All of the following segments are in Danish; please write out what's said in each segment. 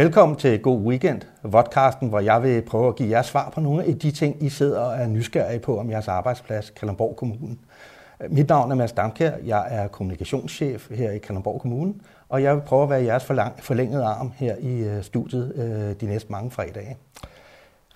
Velkommen til God Weekend, vodcasten, hvor jeg vil prøve at give jer svar på nogle af de ting, I sidder og er nysgerrige på om jeres arbejdsplads, Kalundborg Kommune. Mit navn er Mads Damkær, jeg er kommunikationschef her i Kalundborg Kommune, og jeg vil prøve at være jeres forlængede arm her i øh, studiet øh, de næste mange fredage.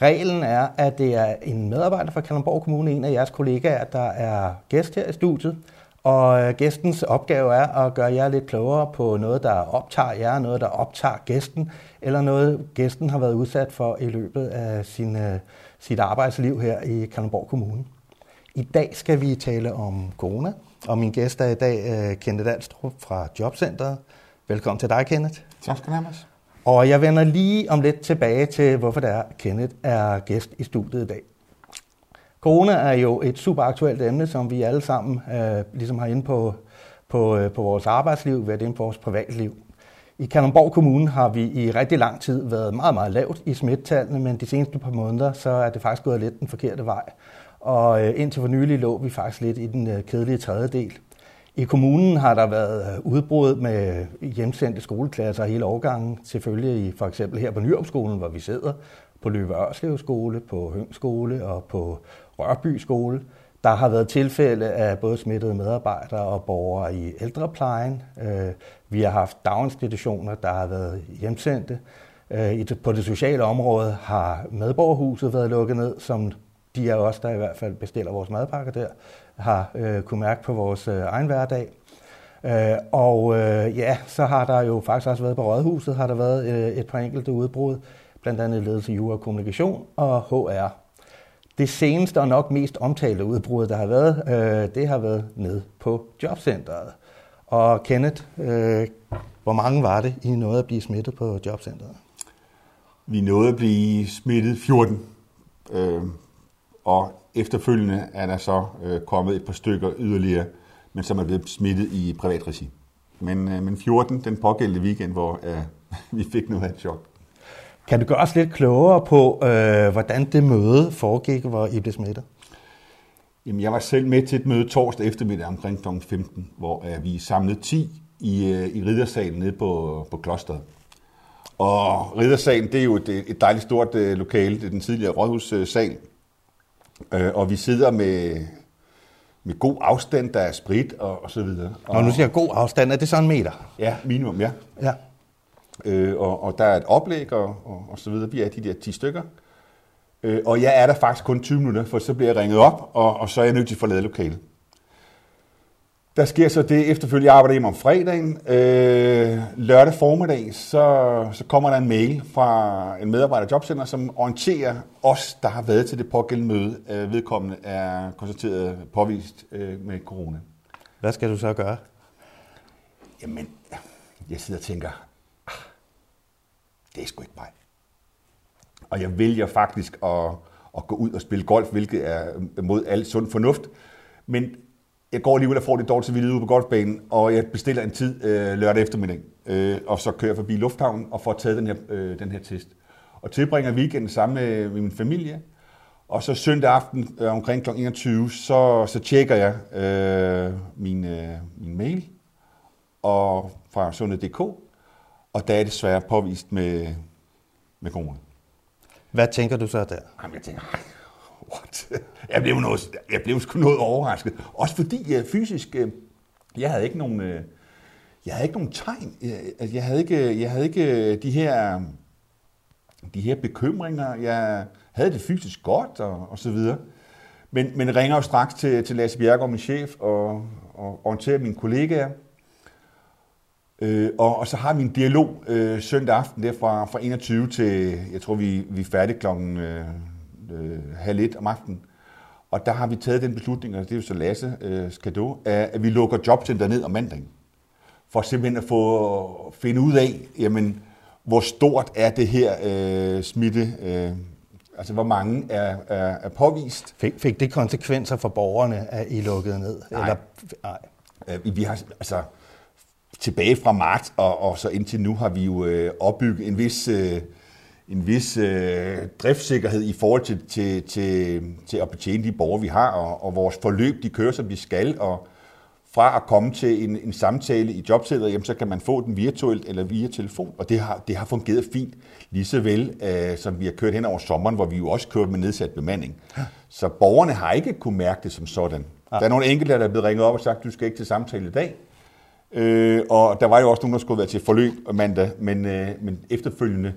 Reglen er, at det er en medarbejder fra Kalundborg Kommune, en af jeres kollegaer, der er gæst her i studiet, og øh, gæstens opgave er at gøre jer lidt klogere på noget, der optager jer, noget, der optager gæsten, eller noget, gæsten har været udsat for i løbet af sin, øh, sit arbejdsliv her i Kalundborg Kommune. I dag skal vi tale om corona, og min gæst er i dag uh, Kenneth Alstrup fra Jobcentret. Velkommen til dig, Kenneth. Tak skal du have, Mads. Og jeg vender lige om lidt tilbage til, hvorfor det er, Kenneth er gæst i studiet i dag. Corona er jo et super aktuelt emne, som vi alle sammen øh, ligesom har inde på, på, øh, på vores arbejdsliv, været inde på vores privatliv. I Kalundborg Kommune har vi i rigtig lang tid været meget, meget lavt i smittetallene, men de seneste par måneder, så er det faktisk gået lidt den forkerte vej. Og øh, indtil for nylig lå vi faktisk lidt i den øh, kedelige tredjedel. I kommunen har der været udbrud med hjemsendte skoleklasser hele årgangen, selvfølgelig i for eksempel her på Nyopskolen, hvor vi sidder, på Løve Ørslev skole, på Høng skole og på Rørby skole. Der har været tilfælde af både smittede medarbejdere og borgere i ældreplejen. Øh, vi har haft daginstitutioner, der har været hjemsendte. Øh, på det sociale område har medborgerhuset været lukket ned, som de af os, der i hvert fald bestiller vores madpakker der, har øh, kunne mærke på vores øh, egen hverdag. Øh, og øh, ja, så har der jo faktisk også været på Rådhuset, har der været øh, et par enkelte udbrud, blandt andet ledelse, jura og kommunikation og HR. Det seneste og nok mest omtalte udbrud, der har været, øh, det har været ned på jobcentret. Og Kenneth, øh, hvor mange var det, I nåede at blive smittet på jobcentret? Vi nåede at blive smittet 14. Øh, og efterfølgende er der så øh, kommet et par stykker yderligere, men som er blevet smittet i privat regi. Men, øh, men 14, den pågældende weekend, hvor øh, vi fik noget af et chok. Kan du gøre os lidt klogere på, øh, hvordan det møde foregik, hvor I blev smittet? Jamen, jeg var selv med til et møde torsdag eftermiddag omkring kl. 15, hvor øh, vi samlede 10 i, øh, i riddersalen nede på, på klosteret. Og riddersalen, det er jo et, et dejligt stort øh, lokale, det er den tidligere rådhussal, Øh, og vi sidder med, med god afstand, der er sprit og, og så videre. Og, Når nu siger god afstand, er det så en meter? Ja, minimum, ja. ja. Øh, og, og der er et oplæg og, og, og så videre. Vi er de der 10 stykker. Øh, og jeg er der faktisk kun 20 minutter, for så bliver jeg ringet op, og, og så er jeg nødt til at forlade lokalet. Der sker så det efterfølgende, jeg arbejder hjemme om fredagen. Øh, lørdag formiddag, så, så kommer der en mail fra en medarbejder jobcenter, som orienterer os, der har været til det pågældende møde. Øh, vedkommende er konstateret påvist øh, med corona. Hvad skal du så gøre? Jamen, jeg sidder og tænker, ah, det er sgu ikke mig. Og jeg vælger faktisk at, at gå ud og spille golf, hvilket er mod al sund fornuft. Men jeg går alligevel og får det dårligt til ude på golfbanen, og jeg bestiller en tid øh, lørdag eftermiddag, øh, og så kører jeg forbi lufthavnen og får taget den her, øh, den her test. Og tilbringer weekenden sammen med, med min familie, og så søndag aften øh, omkring kl. 21, så, så tjekker jeg øh, min, øh, min mail og fra sundhed.dk, og der er desværre påvist med, med corona. Hvad tænker du så der? Jamen, jeg tænker, what? Jeg blev, noget, jeg blev sgu noget overrasket. Også fordi jeg fysisk, øh, jeg havde ikke nogen, øh, jeg havde ikke nogen tegn. Jeg, altså, jeg, havde ikke, jeg havde ikke de her, de her bekymringer. Jeg havde det fysisk godt og, og så videre. Men, men ringer jo straks til, til Lasse Bjergård, min chef og, og orienterer mine kollegaer. Øh, og, og så har vi en dialog øh, søndag aften der fra, fra 21 til, jeg tror vi, vi er færdige klokken øh, øh, halv et om aftenen. Og der har vi taget den beslutning, og det er jo så Lasse øh, Skado, at vi lukker jobcenter ned om mandagen. For simpelthen at få finde ud af, jamen, hvor stort er det her øh, smitte, øh, altså hvor mange er, er, er påvist. Fik, fik det konsekvenser for borgerne, at I lukkede ned? Nej. Eller, nej. Øh, vi har, altså, tilbage fra marts og, og så indtil nu har vi jo øh, opbygget en vis... Øh, en vis øh, driftssikkerhed i forhold til, til, til, til at betjene de borgere, vi har, og, og vores forløb, de kører, som de skal, og fra at komme til en, en samtale i jobcenteret, jamen, så kan man få den virtuelt eller via telefon, og det har, det har fungeret fint, lige så vel øh, som vi har kørt hen over sommeren, hvor vi jo også kørt med nedsat bemanding. Så borgerne har ikke kunne mærke det som sådan. Ja. Der er nogle enkelte, der er blevet ringet op og sagt, du skal ikke til samtale i dag. Øh, og der var jo også nogen, der skulle være til forløb mandag, men, øh, men efterfølgende,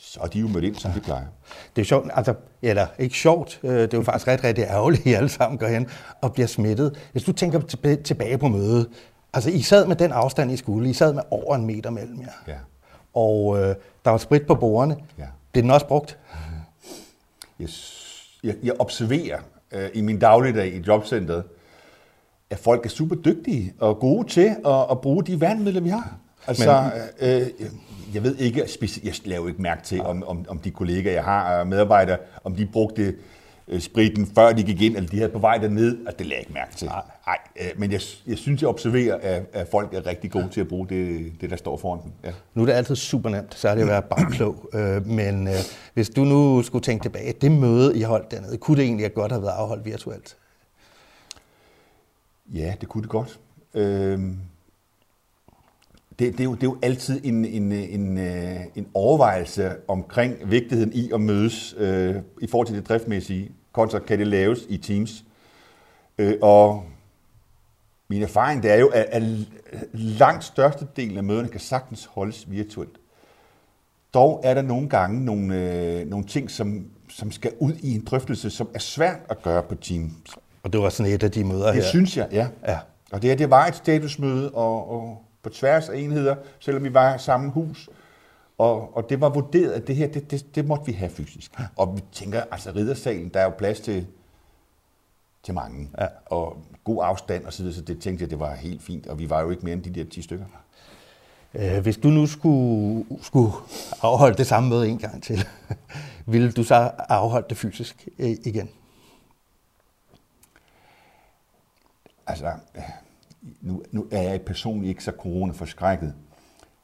så er de jo mødt ind, som de plejer. Det er sjovt, altså, eller ikke sjovt, øh, det er jo faktisk rigtig, rigtig ærgerligt, at I alle sammen går hen og bliver smittet. Hvis du tænker tilbage på mødet, altså I sad med den afstand, I skulle, I sad med over en meter mellem jer. Ja. Og øh, der var sprit på bordene. Ja. Blev den også brugt? Jeg, jeg, jeg observerer øh, i min dagligdag i jobcentret, at folk er super dygtige og gode til at, at bruge de værnemidler, vi har. Altså, Men, øh, jeg ved ikke, jeg laver ikke mærke til, om, om, om de kollegaer, jeg har, medarbejdere, om de brugte øh, spriten, før de gik ind, eller de havde på vej derned, altså, det jeg ikke mærke til. Nej, Nej øh, men jeg, jeg synes, jeg observerer, at, at folk er rigtig gode til at bruge det, det der står foran dem. Ja. Nu er det altid super nemt, så er det at være bare klog. Øh, men øh, hvis du nu skulle tænke tilbage, det møde, I holdt dernede, kunne det egentlig godt have været afholdt virtuelt? Ja, det kunne det godt. Øh, det, det, er jo, det er jo altid en, en, en, øh, en overvejelse omkring vigtigheden i at mødes øh, i forhold til det driftmæssige, kontra kan det laves i Teams. Øh, og min erfaring det er jo, at, at langt største del af møderne kan sagtens holdes virtuelt. Dog er der nogle gange nogle, øh, nogle ting, som, som skal ud i en drøftelse, som er svært at gøre på Teams. Og det var sådan et af de møder det her? Det synes jeg, ja. ja. Og det, her, det var et statusmøde, og, og på tværs af enheder, selvom vi var i samme hus. Og, og det var vurderet, at det her, det, det, det måtte vi have fysisk. Og vi tænker, altså riddersalen, der er jo plads til, til mange. Ja. Og god afstand og så videre, så det tænkte jeg, det var helt fint. Og vi var jo ikke mere end de der 10 stykker. Øh, hvis du nu skulle, skulle afholde det samme møde en gang til, ville du så afholde det fysisk øh, igen? Altså, nu, nu er jeg personligt ikke så corona-forskrækket,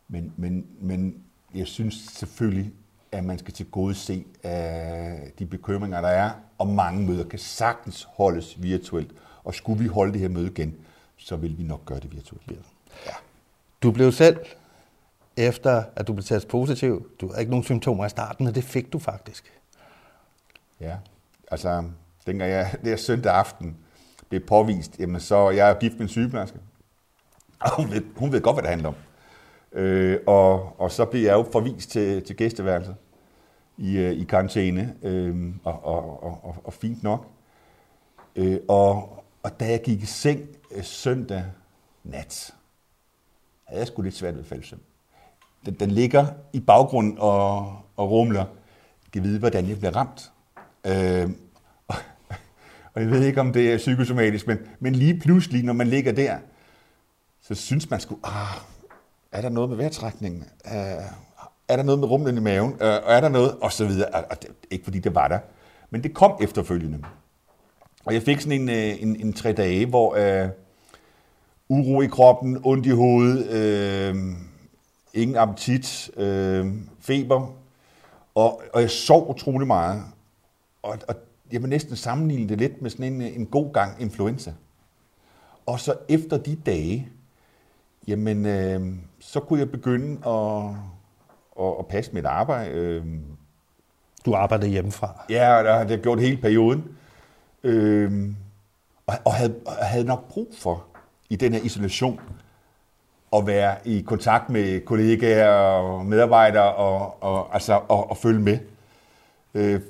men, men, men jeg synes selvfølgelig, at man skal til gode se af de bekymringer, der er, og mange møder kan sagtens holdes virtuelt. Og skulle vi holde det her møde igen, så vil vi nok gøre det virtuelt. Ja. Du blev selv, efter at du blev testet positiv, du havde ikke nogen symptomer i starten, og det fik du faktisk. Ja, altså dengang jeg, det er søndag aften, blev påvist, jamen så jeg er gift med en sygeplejerske. Og hun ved, hun ved godt, hvad det handler om. Øh, og, og så blev jeg jo forvist til, til gæsteværelset i, øh, i karantæne, øh, og, og, og, og fint nok. Øh, og, og da jeg gik i seng øh, søndag nat, havde jeg sgu lidt svært ved at falde søvn. Den, den ligger i baggrunden og, og rumler. Jeg kan vide, hvordan jeg bliver ramt. Øh, og jeg ved ikke, om det er psykosomatisk, men, men lige pludselig, når man ligger der, så synes man sgu, ah, er der noget med vejrtrækningen? Uh, er der noget med rumlen i maven? Uh, er der noget? Og så videre. Og det, ikke fordi det var der. Men det kom efterfølgende. Og jeg fik sådan en, øh, en, en tre dage, hvor uh, uro i kroppen, ondt i hovedet, uh, ingen appetit, uh, feber, og, og jeg sov utrolig meget. Og, og jeg vil næsten sammenligne det lidt med sådan en, en god gang influenza. Og så efter de dage, jamen, øh, så kunne jeg begynde at, at, at passe mit arbejde. Øh. Du arbejdede hjemmefra? Ja, det har jeg gjort hele perioden. Øh, og, og, havde, og havde nok brug for i den her isolation at være i kontakt med kollegaer og medarbejdere og, og, altså, og, og følge med. Øh,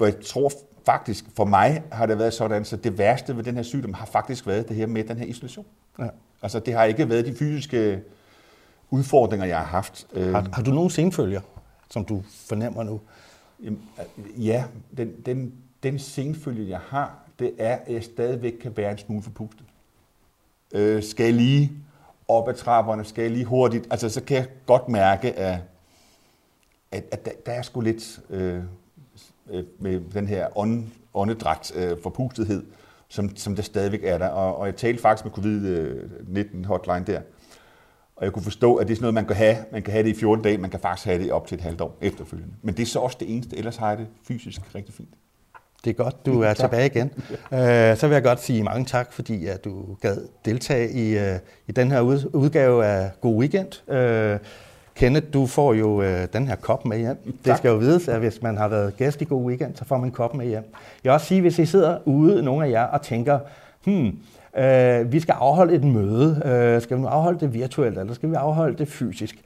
for jeg tror faktisk, for mig har det været sådan, så det værste ved den her sygdom har faktisk været det her med den her isolation. Ja. Altså det har ikke været de fysiske udfordringer, jeg har haft. Har, har du nogen senfølger, som du fornemmer nu? Ja, den, den, den senfølge, jeg har, det er, at jeg stadigvæk kan være en smule forpustet. Øh, skal jeg lige op ad trapperne, skal jeg lige hurtigt, altså så kan jeg godt mærke, at, at, at der, der er sgu lidt... Øh, øh, med den her ånd, åndedragt øh, forpustethed, som, som der stadigvæk er der. Og, og jeg talte faktisk med covid-19 hotline der, og jeg kunne forstå, at det er sådan noget, man kan have. Man kan have det i 14 dage, man kan faktisk have det op til et halvt år efterfølgende. Men det er så også det eneste, ellers har jeg det fysisk rigtig fint. Det er godt, du er tilbage igen. Øh, så vil jeg godt sige mange tak, fordi at du gad deltage i, øh, i den her udgave af God Weekend. Øh, Kenneth, du får jo den her kop med hjem. Tak. Det skal jo vides, at hvis man har været gæst i God Weekend, så får man en kop med hjem. Jeg vil også sige, hvis I sidder ude, nogle af jer, og tænker, hmm, øh, vi skal afholde et møde. Øh, skal vi nu afholde det virtuelt, eller skal vi afholde det fysisk?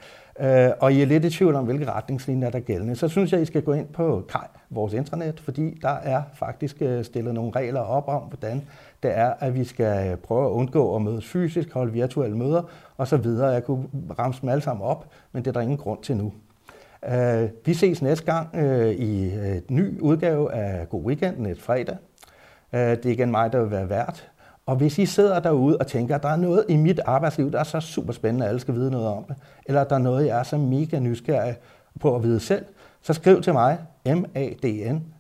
Øh, og I er lidt i tvivl om, hvilke retningslinjer der er gældende, så synes jeg, I skal gå ind på Kaj, vores intranet, fordi der er faktisk øh, stillet nogle regler op om, hvordan det er, at vi skal øh, prøve at undgå at mødes fysisk, holde virtuelle møder osv. Jeg kunne ramse dem alle sammen op, men det er der ingen grund til nu. Uh, vi ses næste gang i et ny udgave af God Weekend, et fredag. Uh, det er igen mig, der vil være vært. Og hvis I sidder derude og tænker, at der er noget i mit arbejdsliv, der er så super spændende, at alle skal vide noget om det, eller der er noget, jeg er så mega nysgerrig på at vide selv, så skriv til mig, madn,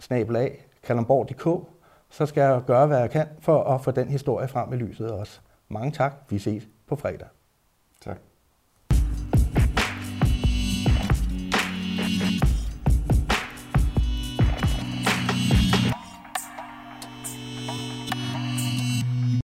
snabelag, kalamborg.dk, så skal jeg gøre, hvad jeg kan for at få den historie frem i lyset også. Mange tak. Vi ses på fredag.